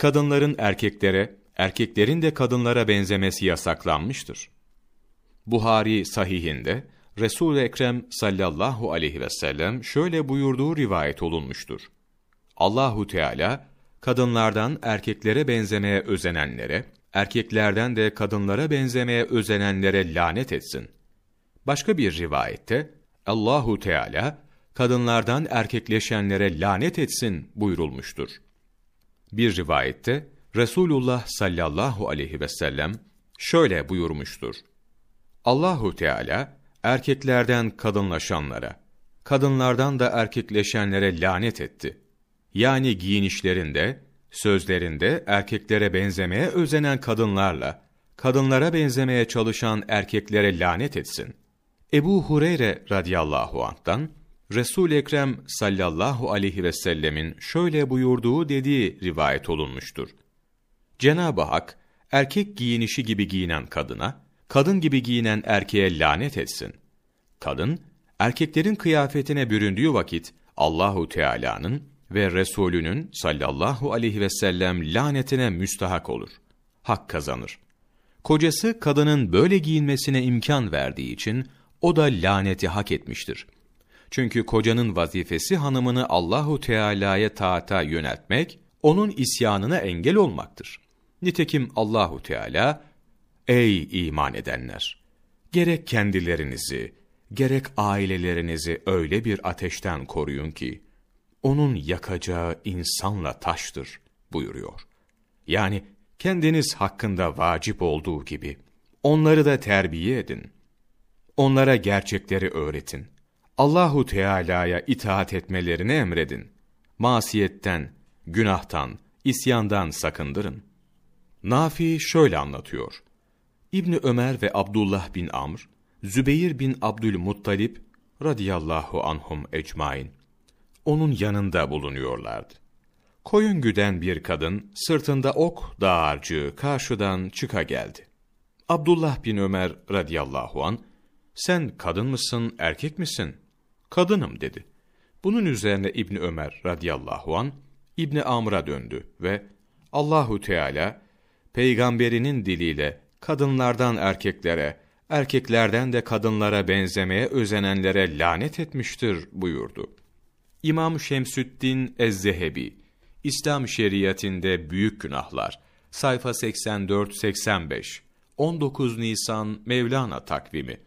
Kadınların erkeklere, erkeklerin de kadınlara benzemesi yasaklanmıştır. Buhari sahihinde Resul Ekrem sallallahu aleyhi ve sellem şöyle buyurduğu rivayet olunmuştur. Allahu Teala kadınlardan erkeklere benzemeye özenenlere, erkeklerden de kadınlara benzemeye özenenlere lanet etsin. Başka bir rivayette Allahu Teala kadınlardan erkekleşenlere lanet etsin buyurulmuştur. Bir rivayette Resulullah sallallahu aleyhi ve sellem şöyle buyurmuştur. Allahu Teala erkeklerden kadınlaşanlara, kadınlardan da erkekleşenlere lanet etti. Yani giyinişlerinde, sözlerinde erkeklere benzemeye özenen kadınlarla, kadınlara benzemeye çalışan erkeklere lanet etsin. Ebu Hureyre radıyallahu anh'tan, Resul Ekrem sallallahu aleyhi ve sellemin şöyle buyurduğu dediği rivayet olunmuştur. Cenab-ı Hak erkek giyinişi gibi giyinen kadına, kadın gibi giyinen erkeğe lanet etsin. Kadın erkeklerin kıyafetine büründüğü vakit Allahu Teala'nın ve Resulünün sallallahu aleyhi ve sellem lanetine müstahak olur. Hak kazanır. Kocası kadının böyle giyinmesine imkan verdiği için o da laneti hak etmiştir. Çünkü kocanın vazifesi hanımını Allahu Teala'ya taata yöneltmek, onun isyanına engel olmaktır. Nitekim Allahu Teala, ey iman edenler! Gerek kendilerinizi, gerek ailelerinizi öyle bir ateşten koruyun ki, onun yakacağı insanla taştır buyuruyor. Yani kendiniz hakkında vacip olduğu gibi, onları da terbiye edin. Onlara gerçekleri öğretin. Allahu Teala'ya itaat etmelerini emredin. Masiyetten, günahtan, isyandan sakındırın. Nafi şöyle anlatıyor. İbni Ömer ve Abdullah bin Amr, Zübeyir bin Abdülmuttalip radıyallahu anhum ecmain onun yanında bulunuyorlardı. Koyun güden bir kadın sırtında ok dağarcığı karşıdan çıka geldi. Abdullah bin Ömer radıyallahu an sen kadın mısın erkek misin? Kadınım dedi. Bunun üzerine İbni Ömer radıyallahu an İbni Amr'a döndü ve Allahu Teala peygamberinin diliyle kadınlardan erkeklere, erkeklerden de kadınlara benzemeye özenenlere lanet etmiştir buyurdu. İmam Şemsüddin Ez-Zehebi, İslam şeriatinde büyük günahlar, sayfa 84-85, 19 Nisan Mevlana takvimi,